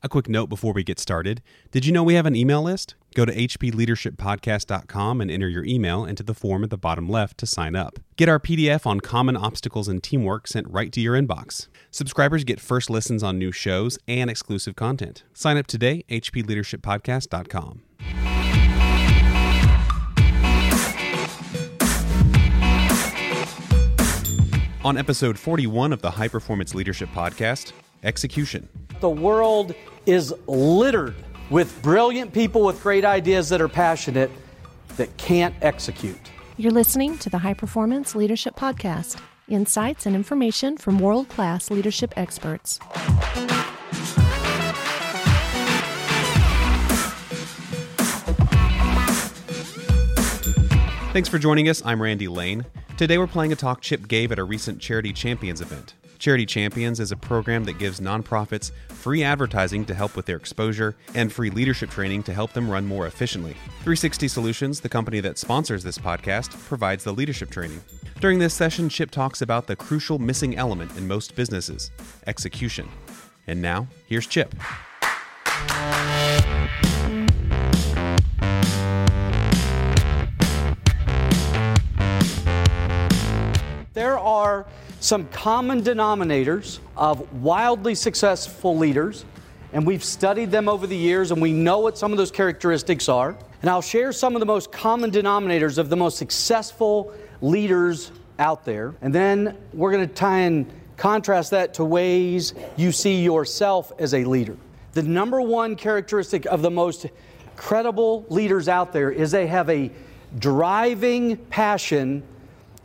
A quick note before we get started. Did you know we have an email list? Go to hpleadershippodcast.com and enter your email into the form at the bottom left to sign up. Get our PDF on common obstacles and teamwork sent right to your inbox. Subscribers get first listens on new shows and exclusive content. Sign up today, hpleadershippodcast.com. On episode 41 of the High Performance Leadership Podcast, Execution. The world is littered with brilliant people with great ideas that are passionate that can't execute. You're listening to the High Performance Leadership Podcast insights and information from world class leadership experts. Thanks for joining us. I'm Randy Lane. Today we're playing a talk Chip gave at a recent Charity Champions event. Charity Champions is a program that gives nonprofits free advertising to help with their exposure and free leadership training to help them run more efficiently. 360 Solutions, the company that sponsors this podcast, provides the leadership training. During this session, Chip talks about the crucial missing element in most businesses execution. And now, here's Chip. There are some common denominators of wildly successful leaders, and we've studied them over the years, and we know what some of those characteristics are. And I'll share some of the most common denominators of the most successful leaders out there. And then we're going to try and contrast that to ways you see yourself as a leader. The number one characteristic of the most credible leaders out there is they have a driving passion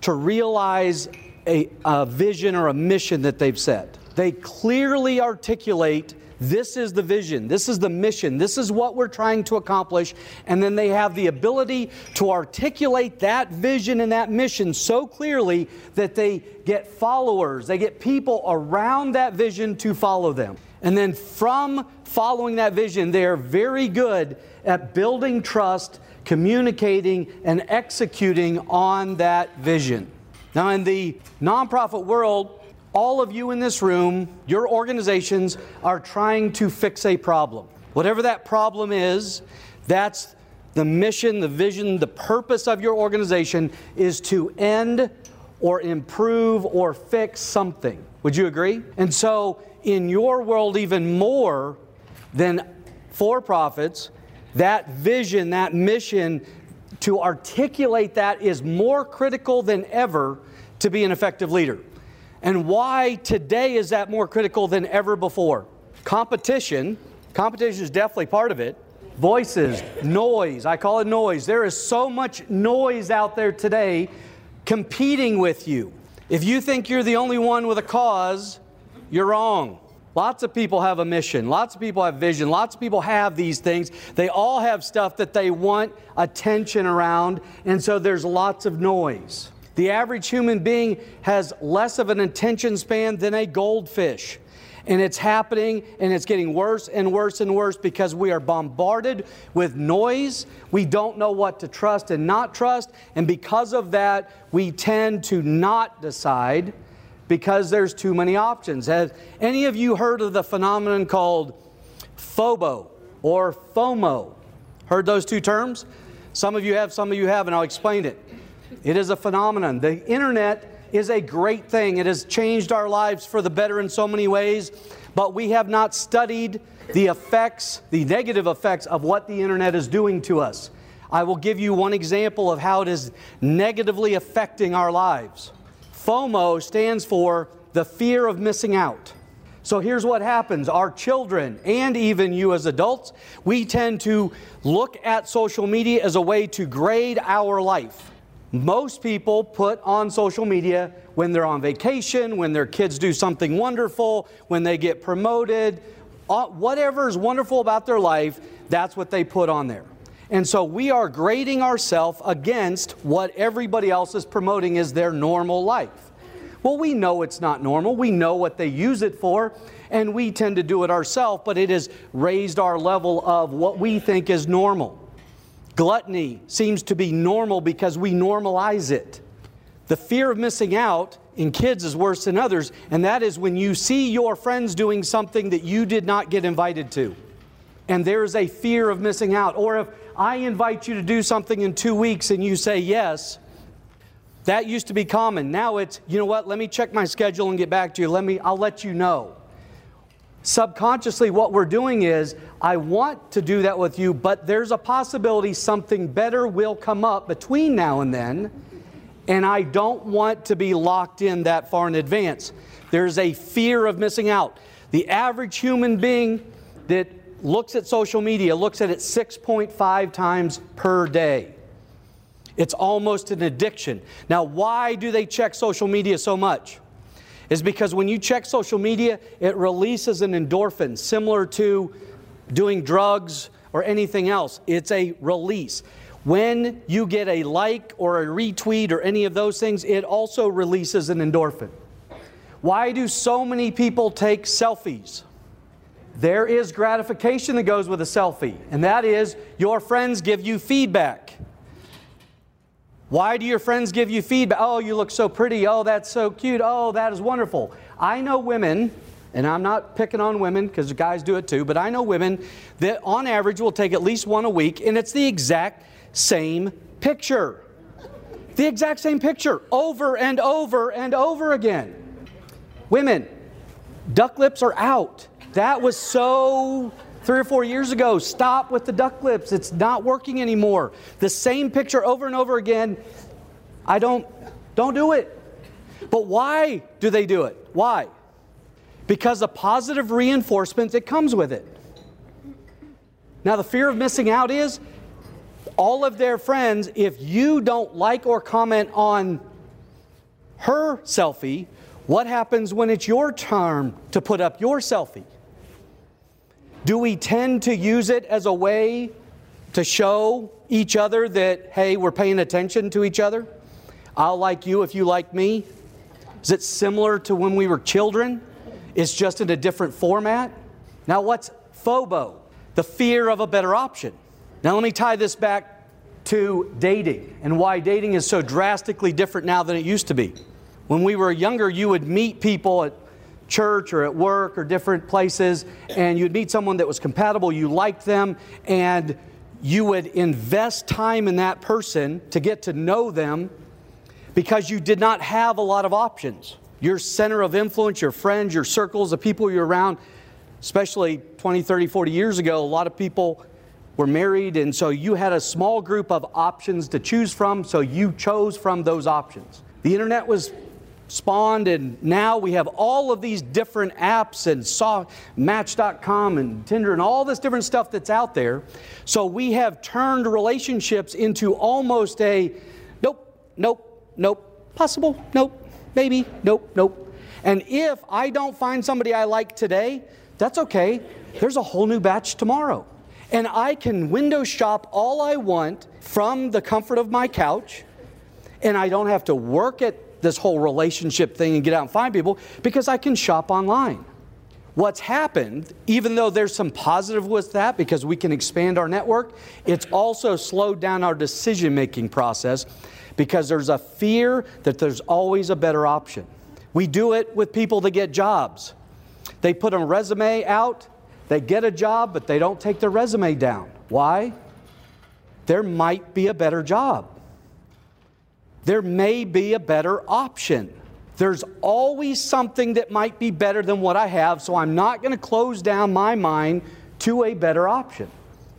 to realize a, a, vision or a mission that they've set. They clearly articulate this is the vision, this is the mission, this is what we're trying to accomplish, and then they have the ability to articulate that vision and that mission so clearly that they get followers, they get people around that vision to follow them. And then from following that vision, they're very good at building trust, communicating, and executing on that vision. Now, in the nonprofit world, all of you in this room, your organizations are trying to fix a problem. Whatever that problem is, that's the mission, the vision, the purpose of your organization is to end or improve or fix something. Would you agree? And so, in your world, even more than for profits, that vision, that mission, to articulate that is more critical than ever to be an effective leader. And why today is that more critical than ever before? Competition, competition is definitely part of it. Voices, noise, I call it noise. There is so much noise out there today competing with you. If you think you're the only one with a cause, you're wrong. Lots of people have a mission. Lots of people have vision. Lots of people have these things. They all have stuff that they want attention around, and so there's lots of noise. The average human being has less of an attention span than a goldfish. And it's happening and it's getting worse and worse and worse because we are bombarded with noise. We don't know what to trust and not trust. And because of that, we tend to not decide because there's too many options. Have any of you heard of the phenomenon called FOBO or FOMO? Heard those two terms? Some of you have, some of you haven't. I'll explain it. It is a phenomenon. The internet is a great thing. It has changed our lives for the better in so many ways, but we have not studied the effects, the negative effects of what the internet is doing to us. I will give you one example of how it is negatively affecting our lives. FOMO stands for the fear of missing out. So here's what happens our children, and even you as adults, we tend to look at social media as a way to grade our life. Most people put on social media when they're on vacation, when their kids do something wonderful, when they get promoted, uh, whatever is wonderful about their life, that's what they put on there. And so we are grading ourselves against what everybody else is promoting as their normal life. Well, we know it's not normal. We know what they use it for, and we tend to do it ourselves, but it has raised our level of what we think is normal. Gluttony seems to be normal because we normalize it. The fear of missing out in kids is worse than others, and that is when you see your friends doing something that you did not get invited to. And there's a fear of missing out. Or if I invite you to do something in two weeks and you say yes, that used to be common. Now it's, you know what, let me check my schedule and get back to you. Let me, I'll let you know. Subconsciously, what we're doing is, I want to do that with you, but there's a possibility something better will come up between now and then, and I don't want to be locked in that far in advance. There's a fear of missing out. The average human being that looks at social media looks at it 6.5 times per day. It's almost an addiction. Now, why do they check social media so much? Is because when you check social media, it releases an endorphin similar to doing drugs or anything else. It's a release. When you get a like or a retweet or any of those things, it also releases an endorphin. Why do so many people take selfies? There is gratification that goes with a selfie, and that is your friends give you feedback. Why do your friends give you feedback? Oh, you look so pretty. Oh, that's so cute. Oh, that is wonderful. I know women, and I'm not picking on women because guys do it too, but I know women that on average will take at least one a week, and it's the exact same picture. The exact same picture over and over and over again. Women, duck lips are out. That was so three or four years ago. Stop with the duck lips. It's not working anymore. The same picture over and over again. I don't, don't do it. But why do they do it? Why? Because the positive reinforcement that comes with it. Now, the fear of missing out is all of their friends, if you don't like or comment on her selfie, what happens when it's your turn to put up your selfie? Do we tend to use it as a way to show each other that, hey, we're paying attention to each other? I'll like you if you like me. Is it similar to when we were children? It's just in a different format. Now, what's FOBO? The fear of a better option. Now, let me tie this back to dating and why dating is so drastically different now than it used to be. When we were younger, you would meet people at church or at work or different places, and you'd meet someone that was compatible, you liked them, and you would invest time in that person to get to know them because you did not have a lot of options. Your center of influence, your friends, your circles, the people you're around, especially 20, 30, 40 years ago, a lot of people were married, and so you had a small group of options to choose from, so you chose from those options. The internet was spawned, and now we have all of these different apps and saw Match.com and Tinder and all this different stuff that's out there. So we have turned relationships into almost a nope, nope, nope, possible, nope, maybe, nope, nope. And if I don't find somebody I like today, that's okay. There's a whole new batch tomorrow. And I can window shop all I want from the comfort of my couch, and I don't have to work at this whole relationship thing and get out and find people because I can shop online. What's happened, even though there's some positive with that because we can expand our network, it's also slowed down our decision making process because there's a fear that there's always a better option. We do it with people that get jobs. They put a resume out, they get a job, but they don't take their resume down. Why? There might be a better job there may be a better option. There's always something that might be better than what I have, so I'm not going to close down my mind to a better option.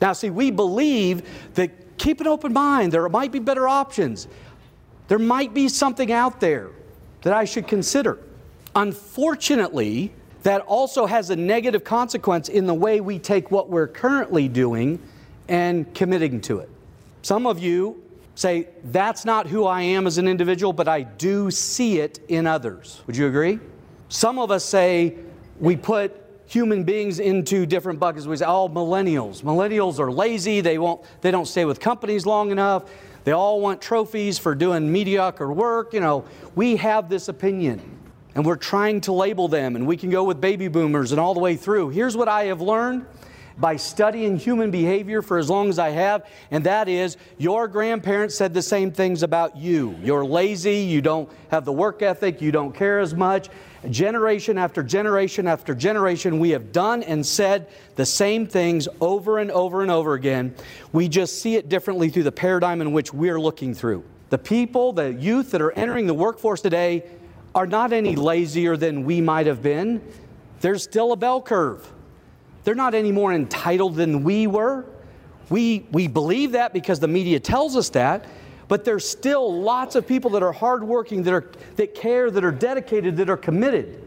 Now, see, we believe that keep an open mind. There might be better options. There might be something out there that I should consider. Unfortunately, that also has a negative consequence in the way we take what we're currently doing and committing to it. Some of you say, that's not who I am as an individual, but I do see it in others. Would you agree? Some of us say we put human beings into different buckets. We say, oh, millennials. Millennials are lazy. They, won't, they don't stay with companies long enough. They all want trophies for doing mediocre work. You know, we have this opinion and we're trying to label them, and we can go with baby boomers and all the way through. Here's what I have learned, by studying human behavior for as long as I have, and that is your grandparents said the same things about you. You're lazy, you don't have the work ethic, you don't care as much. Generation after generation after generation, we have done and said the same things over and over and over again. We just see it differently through the paradigm in which we're looking through. The people, the youth that are entering the workforce today, are not any lazier than we might have been. There's still a bell curve. They're not any more entitled than we were. We, we believe that because the media tells us that, but there's still lots of people that are hardworking, that, are, that care, that are dedicated, that are committed.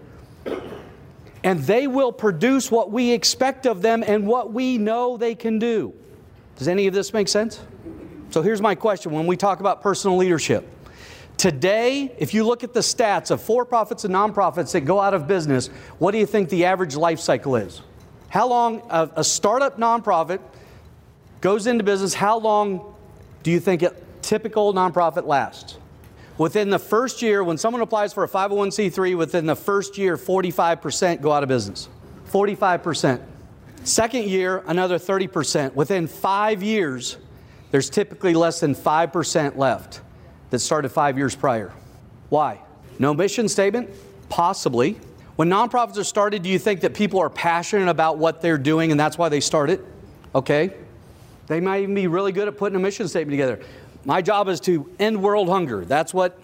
And they will produce what we expect of them and what we know they can do. Does any of this make sense? So here's my question when we talk about personal leadership. Today, if you look at the stats of for profits and nonprofits that go out of business, what do you think the average life cycle is? How long a, a startup nonprofit goes into business, how long do you think a typical nonprofit lasts? Within the first year, when someone applies for a 501c3, within the first year, 45% go out of business. 45%. Second year, another 30%. Within five years, there's typically less than 5% left that started five years prior. Why? No mission statement? Possibly. When nonprofits are started, do you think that people are passionate about what they're doing and that's why they start it? Okay. They might even be really good at putting a mission statement together. My job is to end world hunger. That's what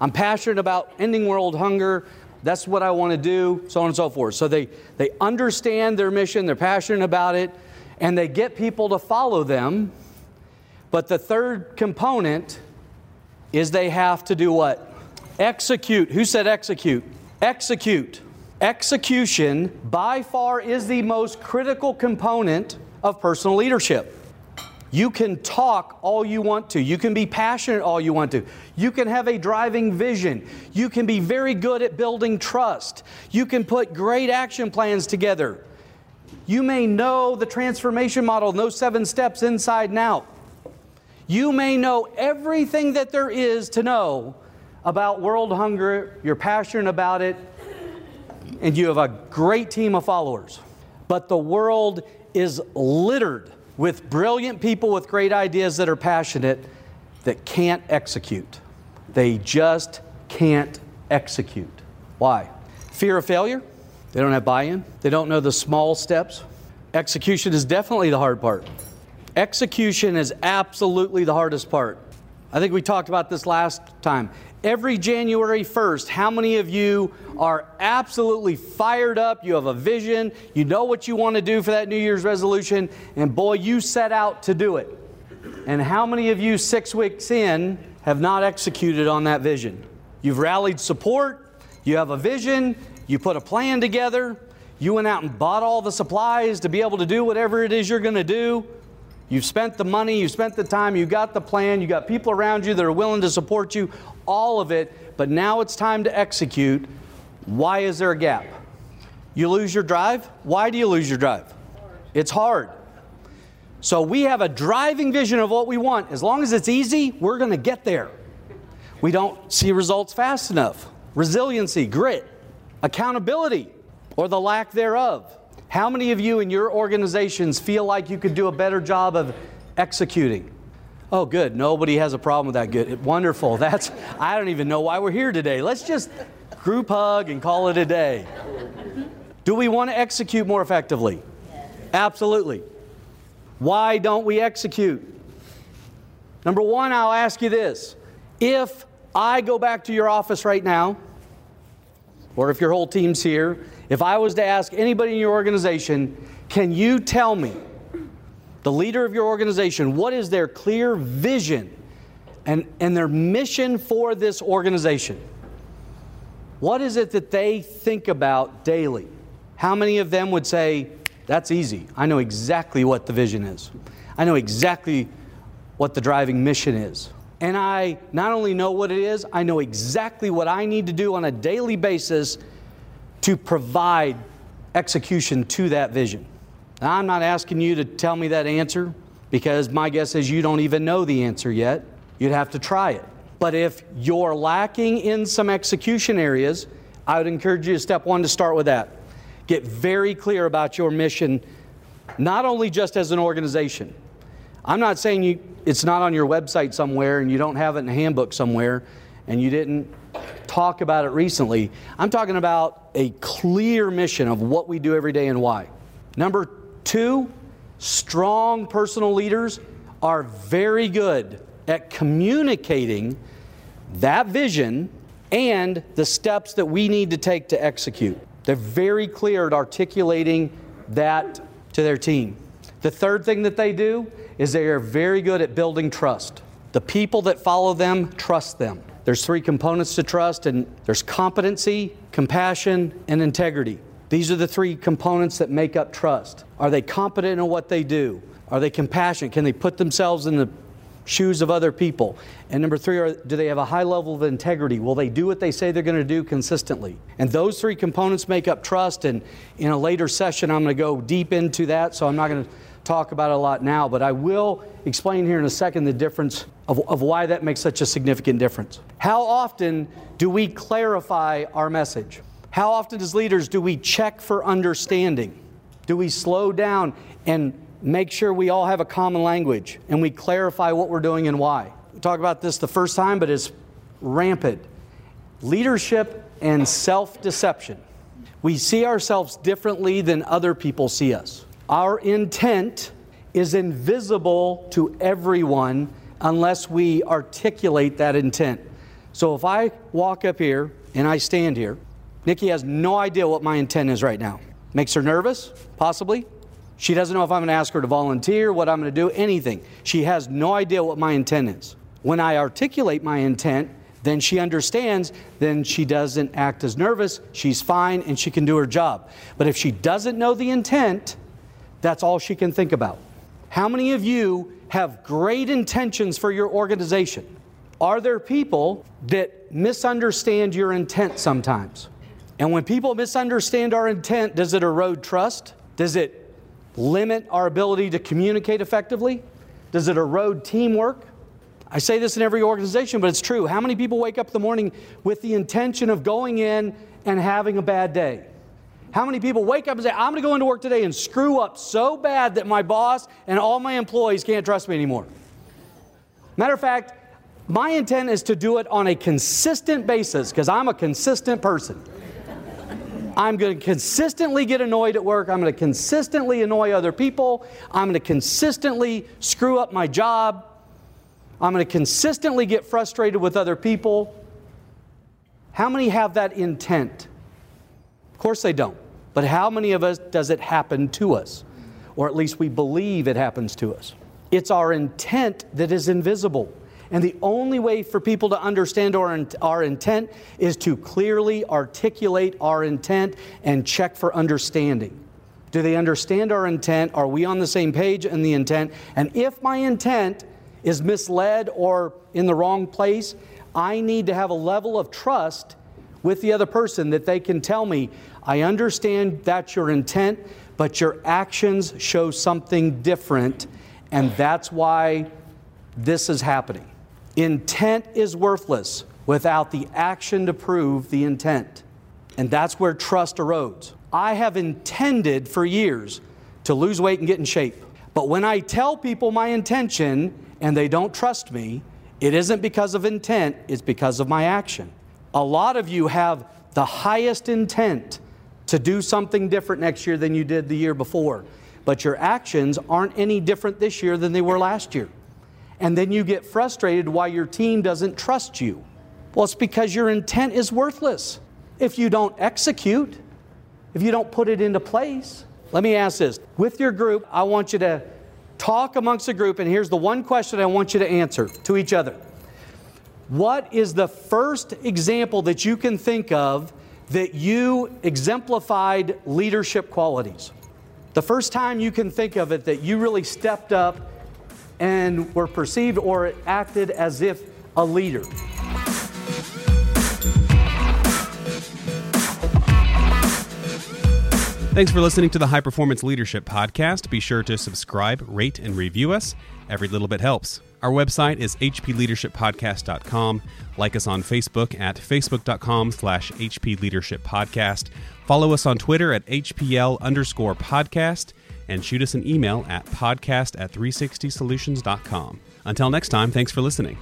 I'm passionate about ending world hunger. That's what I want to do, so on and so forth. So they, they understand their mission, they're passionate about it, and they get people to follow them. But the third component is they have to do what? Execute. Who said execute? Execute. Execution by far is the most critical component of personal leadership. You can talk all you want to. You can be passionate all you want to. You can have a driving vision. You can be very good at building trust. You can put great action plans together. You may know the transformation model those seven steps inside and out. You may know everything that there is to know about world hunger. You're passionate about it and you have a great team of followers. But the world is littered with brilliant people with great ideas that are passionate that can't execute. They just can't execute. Why? Fear of failure? They don't have buy in. They don't know the small steps. Execution is definitely the hard part. Execution is absolutely the hardest part. I think we talked about this last time every January 1st, how many of you are absolutely fired up? You have a vision, you know what you want to do for that New Year's resolution, and boy, you set out to do it. And how many of you, six weeks in, have not executed on that vision? You've rallied support, you have a vision, you put a plan together, you went out and bought all the supplies to be able to do whatever it is you're going to do. You've spent the money, you've spent the time, you got the plan, you got people around you that are willing to support you, all of it, but now it's time to execute. Why is there a gap? You lose your drive? Why do you lose your drive? It's hard. So we have a driving vision of what we want. As long as it's easy, we're going to get there. We don't see results fast enough. Resiliency, grit, accountability, or the lack thereof. How many of you in your organizations feel like you could do a better job of executing? Oh, good. Nobody has a problem with that. Good. Wonderful. That's, I don't even know why we're here today. Let's just group hug and call it a day. Do we want to execute more effectively? Absolutely. Why don't we execute? Number one, I'll ask you this. If I go back to your office right now, or if your whole team's here, if I was to ask anybody in your organization, can you tell me, the leader of your organization, what is their clear vision and, and their mission for this organization? What is it that they think about daily? How many of them would say, That's easy. I know exactly what the vision is. I know exactly what the driving mission is. And I not only know what it is, I know exactly what I need to do on a daily basis to provide execution to that vision. Now, I'm not asking you to tell me that answer because my guess is you don't even know the answer yet. You'd have to try it. But if you're lacking in some execution areas, I would encourage you to step one to start with that. Get very clear about your mission not only just as an organization. I'm not saying you, it's not on your website somewhere and you don't have it in a handbook somewhere and you didn't talk about it recently. I'm talking about a clear mission of what we do every day and why. Number two, strong personal leaders are very good at communicating that vision and the steps that we need to take to execute. They're very clear at articulating that to their team. The third thing that they do is they are very good at building trust. The people that follow them trust them. There's three components to trust, and there's competency, compassion, and integrity. These are the three components that make up trust. Are they competent in what they do? Are they compassionate? Can they put themselves in the shoes of other people? And number three, are, do they have a high level of integrity? Will they do what they say they're going to do consistently? And those three components make up trust. And in a later session, I'm going to go deep into that, so I'm not going to talk about it a lot now, but I will explain here in a second the difference of, of why that makes such a significant difference. How often do we clarify our message? How often, as leaders, do we check for understanding? Do we slow down and make sure we all have a common language and we clarify what we're doing and why? We talk about this the first time, but it's rampant. Leadership and self deception. We see ourselves differently than other people see us. Our intent is invisible to everyone unless we articulate that intent. So if I walk up here and I stand here, Nikki has no idea what my intent is right now. Makes her nervous, possibly. She doesn't know if I'm going to ask her to volunteer, what I'm going to do, anything. She has no idea what my intent is. When I articulate my intent, then she understands, then she doesn't act as nervous, she's fine, and she can do her job. But if she doesn't know the intent, that's all she can think about. How many of you have great intentions for your organization? Are there people that misunderstand your intent sometimes? And when people misunderstand our intent, does it erode trust? Does it limit our ability to communicate effectively? Does it erode teamwork? I say this in every organization, but it's true. How many people wake up in the morning with the intention of going in and having a bad day? How many people wake up and say, I'm going to go into work today and screw up so bad that my boss and all my employees can't trust me anymore? Matter of fact, my intent is to do it on a consistent basis because I'm a consistent person. I'm going to consistently get annoyed at work. I'm going to consistently annoy other people. I'm going to consistently screw up my job. I'm going to consistently get frustrated with other people. How many have that intent? Of course they don't. But how many of us does it happen to us? Or at least we believe it happens to us. It's our intent that is invisible. And the only way for people to understand our, our intent is to clearly articulate our intent and check for understanding. Do they understand our intent? Are we on the same page in the intent? And if my intent is misled or in the wrong place, I need to have a level of trust with the other person that they can tell me, I understand that's your intent, but your actions show something different, and that's why this is happening. Intent is worthless without the action to prove the intent. And that's where trust erodes. I have intended for years to lose weight and get in shape. But when I tell people my intention and they don't trust me, it isn't because of intent, it's because of my action. A lot of you have the highest intent to do something different next year than you did the year before, but your actions aren't any different this year than they were last year and then you get frustrated why your team doesn't trust you. Well, it's because your intent is worthless if you don't execute, if you don't put it into place. Let me ask this with your group, I want you to talk amongst the group, and here's the one question I want you to answer to each other. What is the first example that you can think of that you exemplified leadership qualities? The first time you can think of it that you really stepped up and were perceived or acted as if a leader. Thanks for listening to the High Performance Leadership Podcast. Be sure to subscribe, rate, and review us. Every little bit helps. Our website is hpleadershippodcast.com. Like us on Facebook at facebook.com slash hpleadershippodcast. Follow us on Twitter at hpl underscore podcast and shoot us an email at podcast at 360solutions.com. Until next time, thanks for listening.